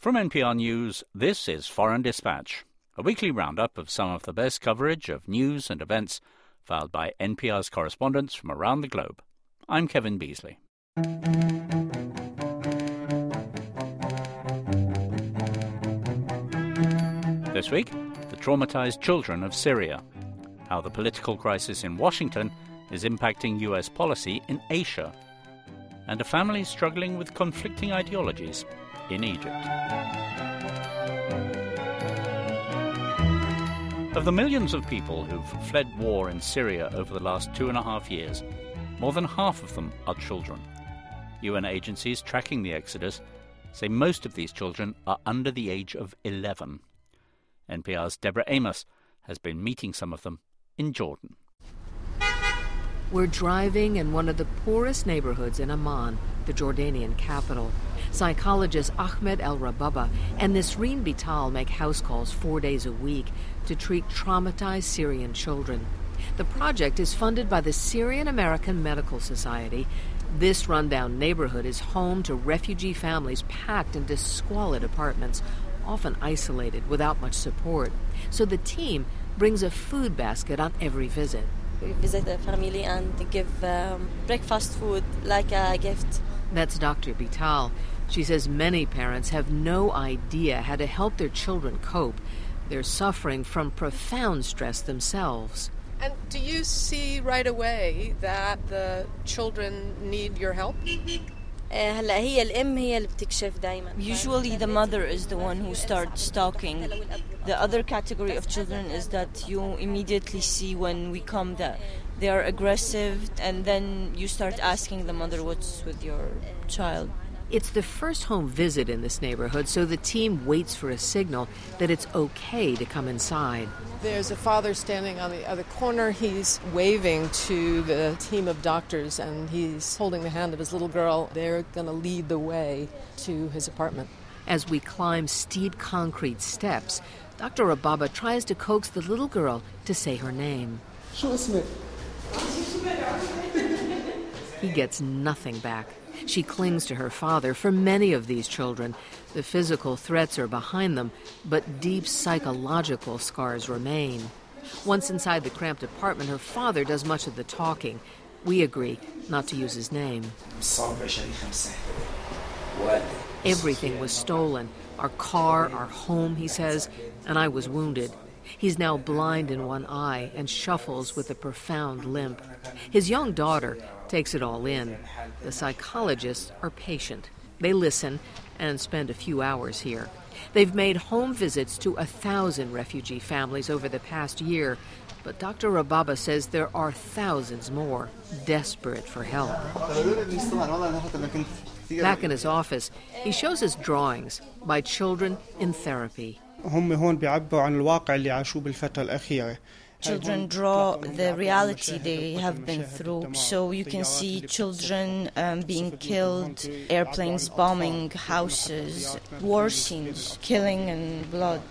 From NPR News, this is Foreign Dispatch, a weekly roundup of some of the best coverage of news and events filed by NPR's correspondents from around the globe. I'm Kevin Beasley. This week, the traumatized children of Syria, how the political crisis in Washington is impacting US policy in Asia, and a family struggling with conflicting ideologies in Egypt. Of the millions of people who've fled war in Syria over the last two and a half years, more than half of them are children. UN agencies tracking the exodus say most of these children are under the age of 11. NPR's Deborah Amos has been meeting some of them in Jordan. We're driving in one of the poorest neighborhoods in Amman, the Jordanian capital. Psychologist Ahmed El Rababa and Nisreen Bital make house calls four days a week to treat traumatized Syrian children. The project is funded by the Syrian American Medical Society. This rundown neighborhood is home to refugee families packed into squalid apartments, often isolated without much support. So the team brings a food basket on every visit. We visit the family and give um, breakfast food like a gift. That's Dr. Bital. She says many parents have no idea how to help their children cope. They're suffering from profound stress themselves. And do you see right away that the children need your help? Usually the mother is the one who starts talking. The other category of children is that you immediately see when we come that they are aggressive and then you start asking the mother what's with your child. It's the first home visit in this neighborhood, so the team waits for a signal that it's okay to come inside. There's a father standing on the other corner. He's waving to the team of doctors and he's holding the hand of his little girl. They're going to lead the way to his apartment. As we climb steep concrete steps, Dr. Rababa tries to coax the little girl to say her name. He gets nothing back. She clings to her father. For many of these children, the physical threats are behind them, but deep psychological scars remain. Once inside the cramped apartment, her father does much of the talking. We agree not to use his name. Everything was stolen our car, our home, he says, and I was wounded. He's now blind in one eye and shuffles with a profound limp. His young daughter takes it all in. The psychologists are patient. They listen and spend a few hours here. They've made home visits to a thousand refugee families over the past year, but Dr. Rababa says there are thousands more desperate for help. Back in his office, he shows us drawings by children in therapy. هم هون بيعبوا عن الواقع اللي عاشوه بالفترة الأخيرة Children draw the reality they have been through. So you can see children um, being killed, airplanes bombing houses, war scenes, killing and blood.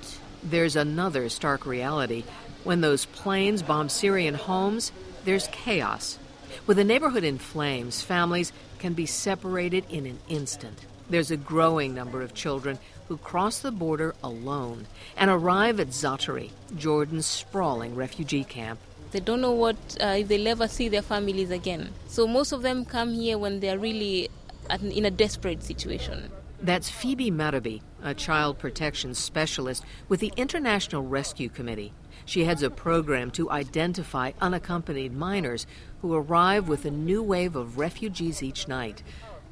There's another stark reality. When those planes bomb Syrian homes, there's chaos. With a neighborhood in flames, families can be separated in an instant. There's a growing number of children who cross the border alone and arrive at Zaatari, Jordan's sprawling refugee camp. They don't know what uh, if they'll ever see their families again. So most of them come here when they're really at, in a desperate situation. That's Phoebe Marabi, a child protection specialist with the International Rescue Committee. She heads a program to identify unaccompanied minors who arrive with a new wave of refugees each night.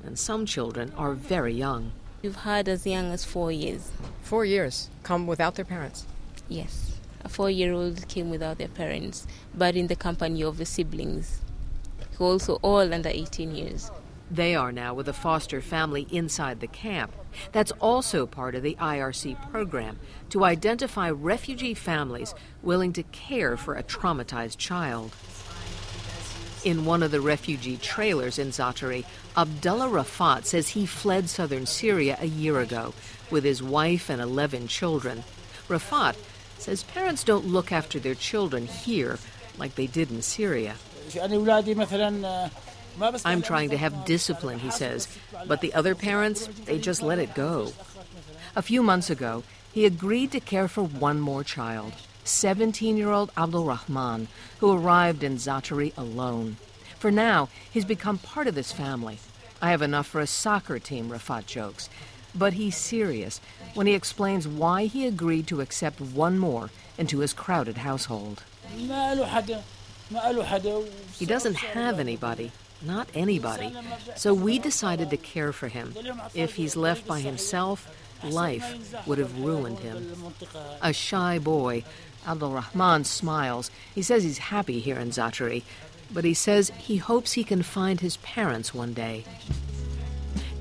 And some children are very young. We've had as young as four years. Four years come without their parents? Yes. A four year old came without their parents, but in the company of the siblings, who are also all under 18 years. They are now with a foster family inside the camp. That's also part of the IRC program to identify refugee families willing to care for a traumatized child. In one of the refugee trailers in Zaatari, Abdullah Rafat says he fled southern Syria a year ago with his wife and 11 children. Rafat says parents don't look after their children here like they did in Syria. I'm trying to have discipline, he says, but the other parents, they just let it go. A few months ago, he agreed to care for one more child, 17 year old Abdul Rahman, who arrived in Zaatari alone. For now, he's become part of this family. I have enough for a soccer team, Rafat jokes. But he's serious when he explains why he agreed to accept one more into his crowded household. He doesn't have anybody, not anybody. So we decided to care for him. If he's left by himself, life would have ruined him. A shy boy, Abdul Rahman smiles. He says he's happy here in Zaatari, but he says he hopes he can find his parents one day.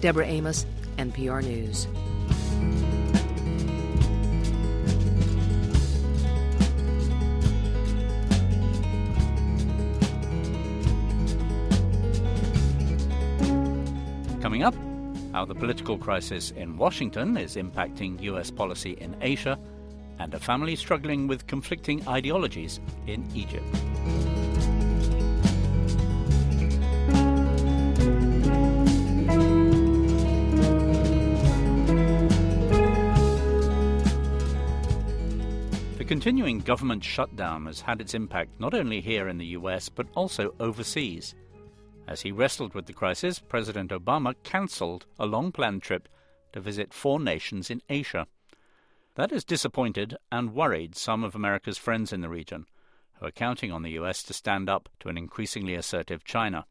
Deborah Amos, NPR News. How the political crisis in Washington is impacting U.S. policy in Asia, and a family struggling with conflicting ideologies in Egypt. The continuing government shutdown has had its impact not only here in the US but also overseas. As he wrestled with the crisis, President Obama cancelled a long planned trip to visit four nations in Asia. That has disappointed and worried some of America's friends in the region, who are counting on the US to stand up to an increasingly assertive China.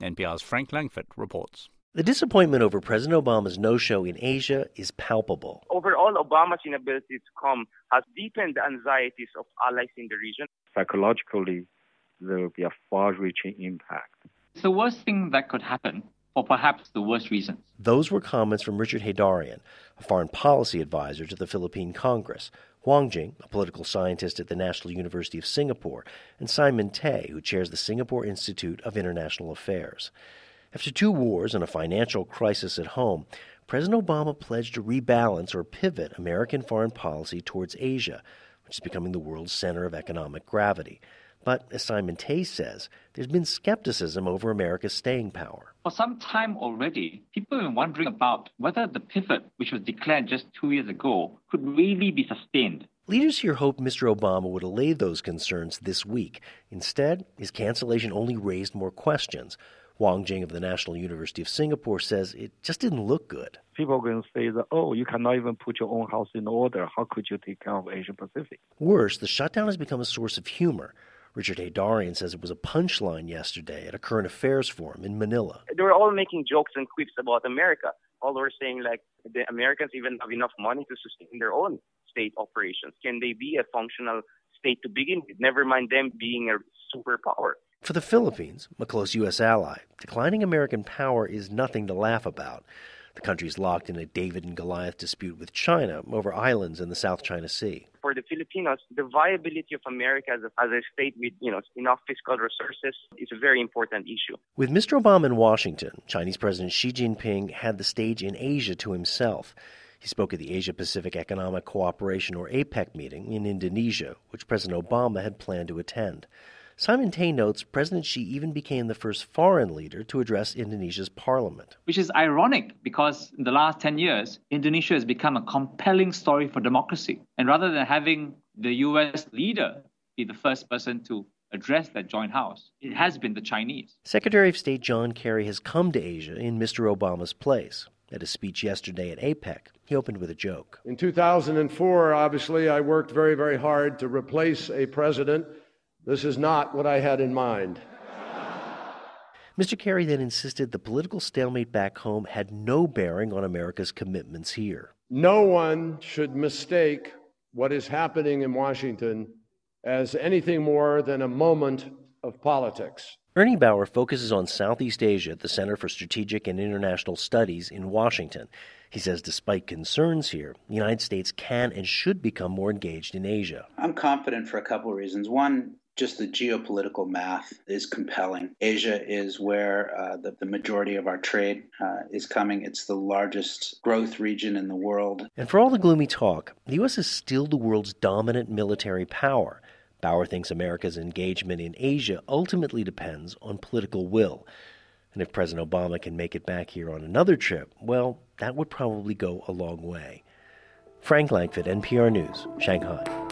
NPR's Frank Langfitt reports. The disappointment over President Obama's no show in Asia is palpable. Overall, Obama's inability to come has deepened the anxieties of allies in the region. Psychologically, there will be a far reaching impact. It's the worst thing that could happen for perhaps the worst reasons. Those were comments from Richard Heydarian, a foreign policy advisor to the Philippine Congress, Huang Jing, a political scientist at the National University of Singapore, and Simon Tay, who chairs the Singapore Institute of International Affairs. After two wars and a financial crisis at home, President Obama pledged to rebalance or pivot American foreign policy towards Asia, which is becoming the world's center of economic gravity. But as Simon Tay says, there's been skepticism over America's staying power. For some time already, people have been wondering about whether the pivot, which was declared just two years ago, could really be sustained. Leaders here hoped Mr. Obama would allay those concerns this week. Instead, his cancellation only raised more questions. Huang Jing of the National University of Singapore says it just didn't look good. People are going to say that, oh, you cannot even put your own house in order. How could you take care of Asia Pacific? Worse, the shutdown has become a source of humor. Richard Heydarian says it was a punchline yesterday at a current affairs forum in Manila. They were all making jokes and quips about America. All were saying, like, the Americans even have enough money to sustain their own state operations. Can they be a functional state to begin with? Never mind them being a superpower. For the Philippines, a close U.S. ally, declining American power is nothing to laugh about. The country is locked in a David and Goliath dispute with China over islands in the South China Sea. For the Filipinos, the viability of America as a, as a state with you know enough fiscal resources is a very important issue. With Mr. Obama in Washington, Chinese President Xi Jinping had the stage in Asia to himself. He spoke at the Asia Pacific Economic Cooperation, or APEC, meeting in Indonesia, which President Obama had planned to attend. Simon Tay notes President Xi even became the first foreign leader to address Indonesia's parliament. Which is ironic because in the last 10 years, Indonesia has become a compelling story for democracy. And rather than having the US leader be the first person to address that joint house, it has been the Chinese. Secretary of State John Kerry has come to Asia in Mr. Obama's place. At his speech yesterday at APEC, he opened with a joke. In 2004, obviously, I worked very, very hard to replace a president this is not what I had in mind. Mr. Kerry then insisted the political stalemate back home had no bearing on America's commitments here. No one should mistake what is happening in Washington as anything more than a moment of politics. Ernie Bower focuses on Southeast Asia at the Center for Strategic and International Studies in Washington. He says despite concerns here, the United States can and should become more engaged in Asia. I'm confident for a couple of reasons. One, just the geopolitical math is compelling. Asia is where uh, the, the, majority of our trade uh, is coming. It's the largest growth region in the world. And for all the gloomy talk, the U.S. is still the world's dominant military power. Bower thinks America's engagement in Asia ultimately depends on political will. And if President Obama can make it back here on another trip, well, that would probably go a long way. Frank Langfitt, NPR News, Shanghai.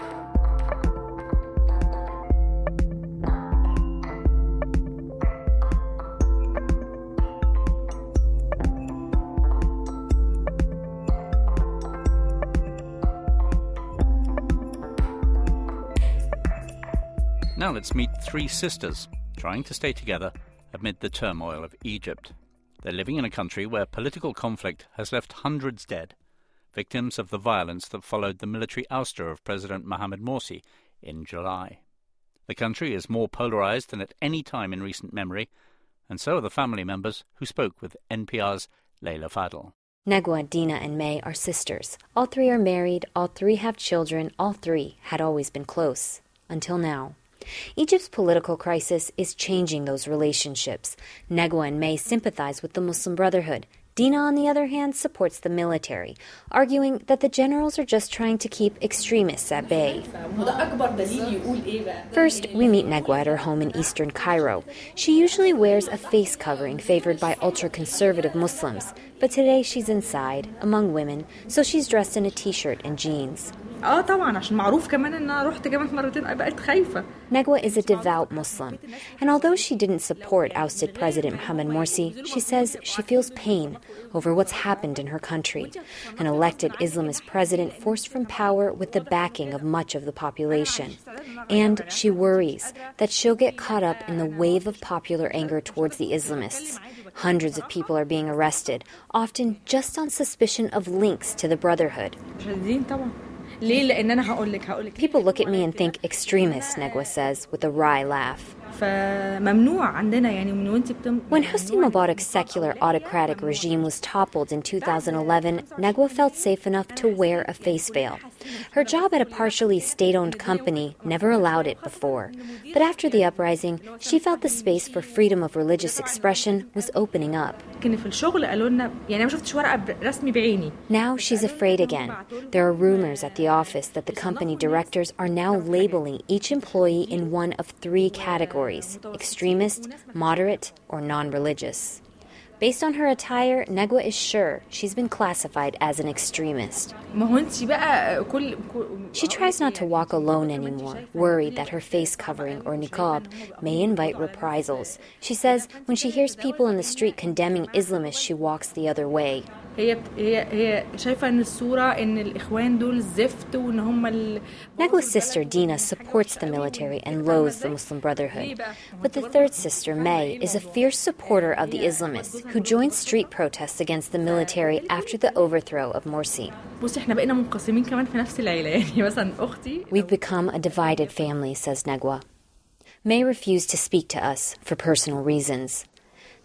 Now let's meet three sisters trying to stay together amid the turmoil of Egypt. They're living in a country where political conflict has left hundreds dead, victims of the violence that followed the military ouster of President Mohamed Morsi in July. The country is more polarized than at any time in recent memory, and so are the family members who spoke with NPR's Leila Fadel. Negwa, Dina, and May are sisters. All three are married, all three have children, all three had always been close. Until now. Egypt's political crisis is changing those relationships. Negwa and May sympathize with the Muslim Brotherhood. Dina, on the other hand, supports the military, arguing that the generals are just trying to keep extremists at bay. First, we meet Negwa at her home in eastern Cairo. She usually wears a face covering favored by ultra conservative Muslims, but today she's inside, among women, so she's dressed in a t shirt and jeans. اه طبعا عشان معروف كمان ان انا رحت جامعه مرتين بقيت خايفه Negwa is a devout Muslim, and although she didn't support ousted President Mohamed Morsi, she says she feels pain over what's happened in her country. An elected Islamist president forced from power with the backing of much of the population. And she worries that she'll get caught up in the wave of popular anger towards the Islamists. Hundreds of people are being arrested, often just on suspicion of links to the Brotherhood. ليه لان انا هقول لك هقول لك People look at me and think extremist, Negwa says with a wry laugh. When Hosni Mubarak's secular autocratic regime was toppled in 2011, Negwa felt safe enough to wear a face veil. Her job at a partially state owned company never allowed it before. But after the uprising, she felt the space for freedom of religious expression was opening up. Now she's afraid again. There are rumors at the office that the company directors are now labeling each employee in one of three categories categories extremist, moderate, or non religious. Based on her attire, Negwa is sure she's been classified as an extremist. She tries not to walk alone anymore, worried that her face covering or niqab may invite reprisals. She says when she hears people in the street condemning Islamists, she walks the other way. هي هي هي شايفه ان الصوره ان الاخوان دول زفت وان هم ال... Negwa's sister Dina supports the military and loathes the Muslim Brotherhood. But the third sister, May, is a fierce supporter of the Islamists who joined street protests against the military after the overthrow of Morsi. بصي احنا بقينا منقسمين كمان في نفس العيله يعني مثلا اختي We've become a divided family, says Negwa. May refused to speak to us for personal reasons.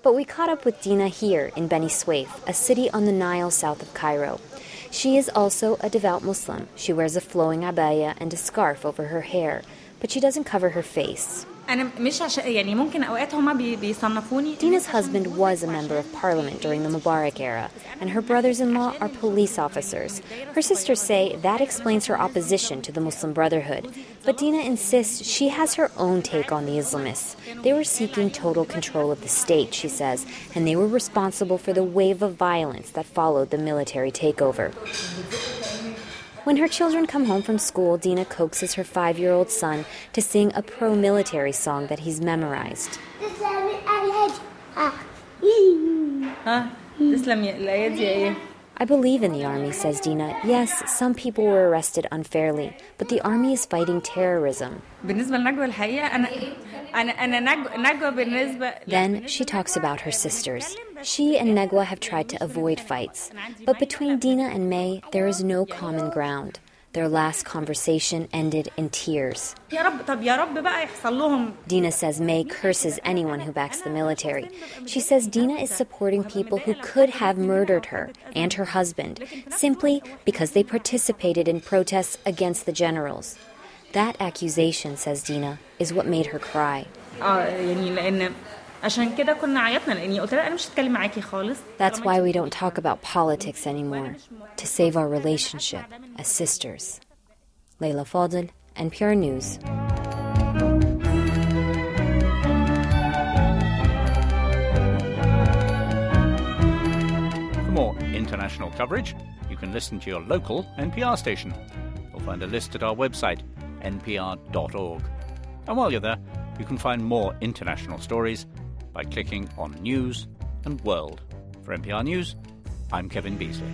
But we caught up with Dina here in Beni Suef, a city on the Nile south of Cairo. She is also a devout Muslim. She wears a flowing abaya and a scarf over her hair, but she doesn't cover her face. Dina's husband was a member of parliament during the Mubarak era, and her brothers in law are police officers. Her sisters say that explains her opposition to the Muslim Brotherhood, but Dina insists she has her own take on the Islamists. They were seeking total control of the state, she says, and they were responsible for the wave of violence that followed the military takeover. When her children come home from school, Dina coaxes her five year old son to sing a pro military song that he's memorized. I believe in the army, says Dina. Yes, some people were arrested unfairly, but the army is fighting terrorism. Then she talks about her sisters. She and Negwa have tried to avoid fights, but between Dina and May, there is no common ground. Their last conversation ended in tears. Dina says May curses anyone who backs the military. She says Dina is supporting people who could have murdered her and her husband simply because they participated in protests against the generals. That accusation, says Dina, is what made her cry. Ah, eh, that's why we don't talk about politics anymore to save our relationship as sisters. Leila Fadel, NPR News. For more international coverage, you can listen to your local NPR station or find a list at our website, npr.org. And while you're there, you can find more international stories by clicking on News and World. For NPR News, I'm Kevin Beasley.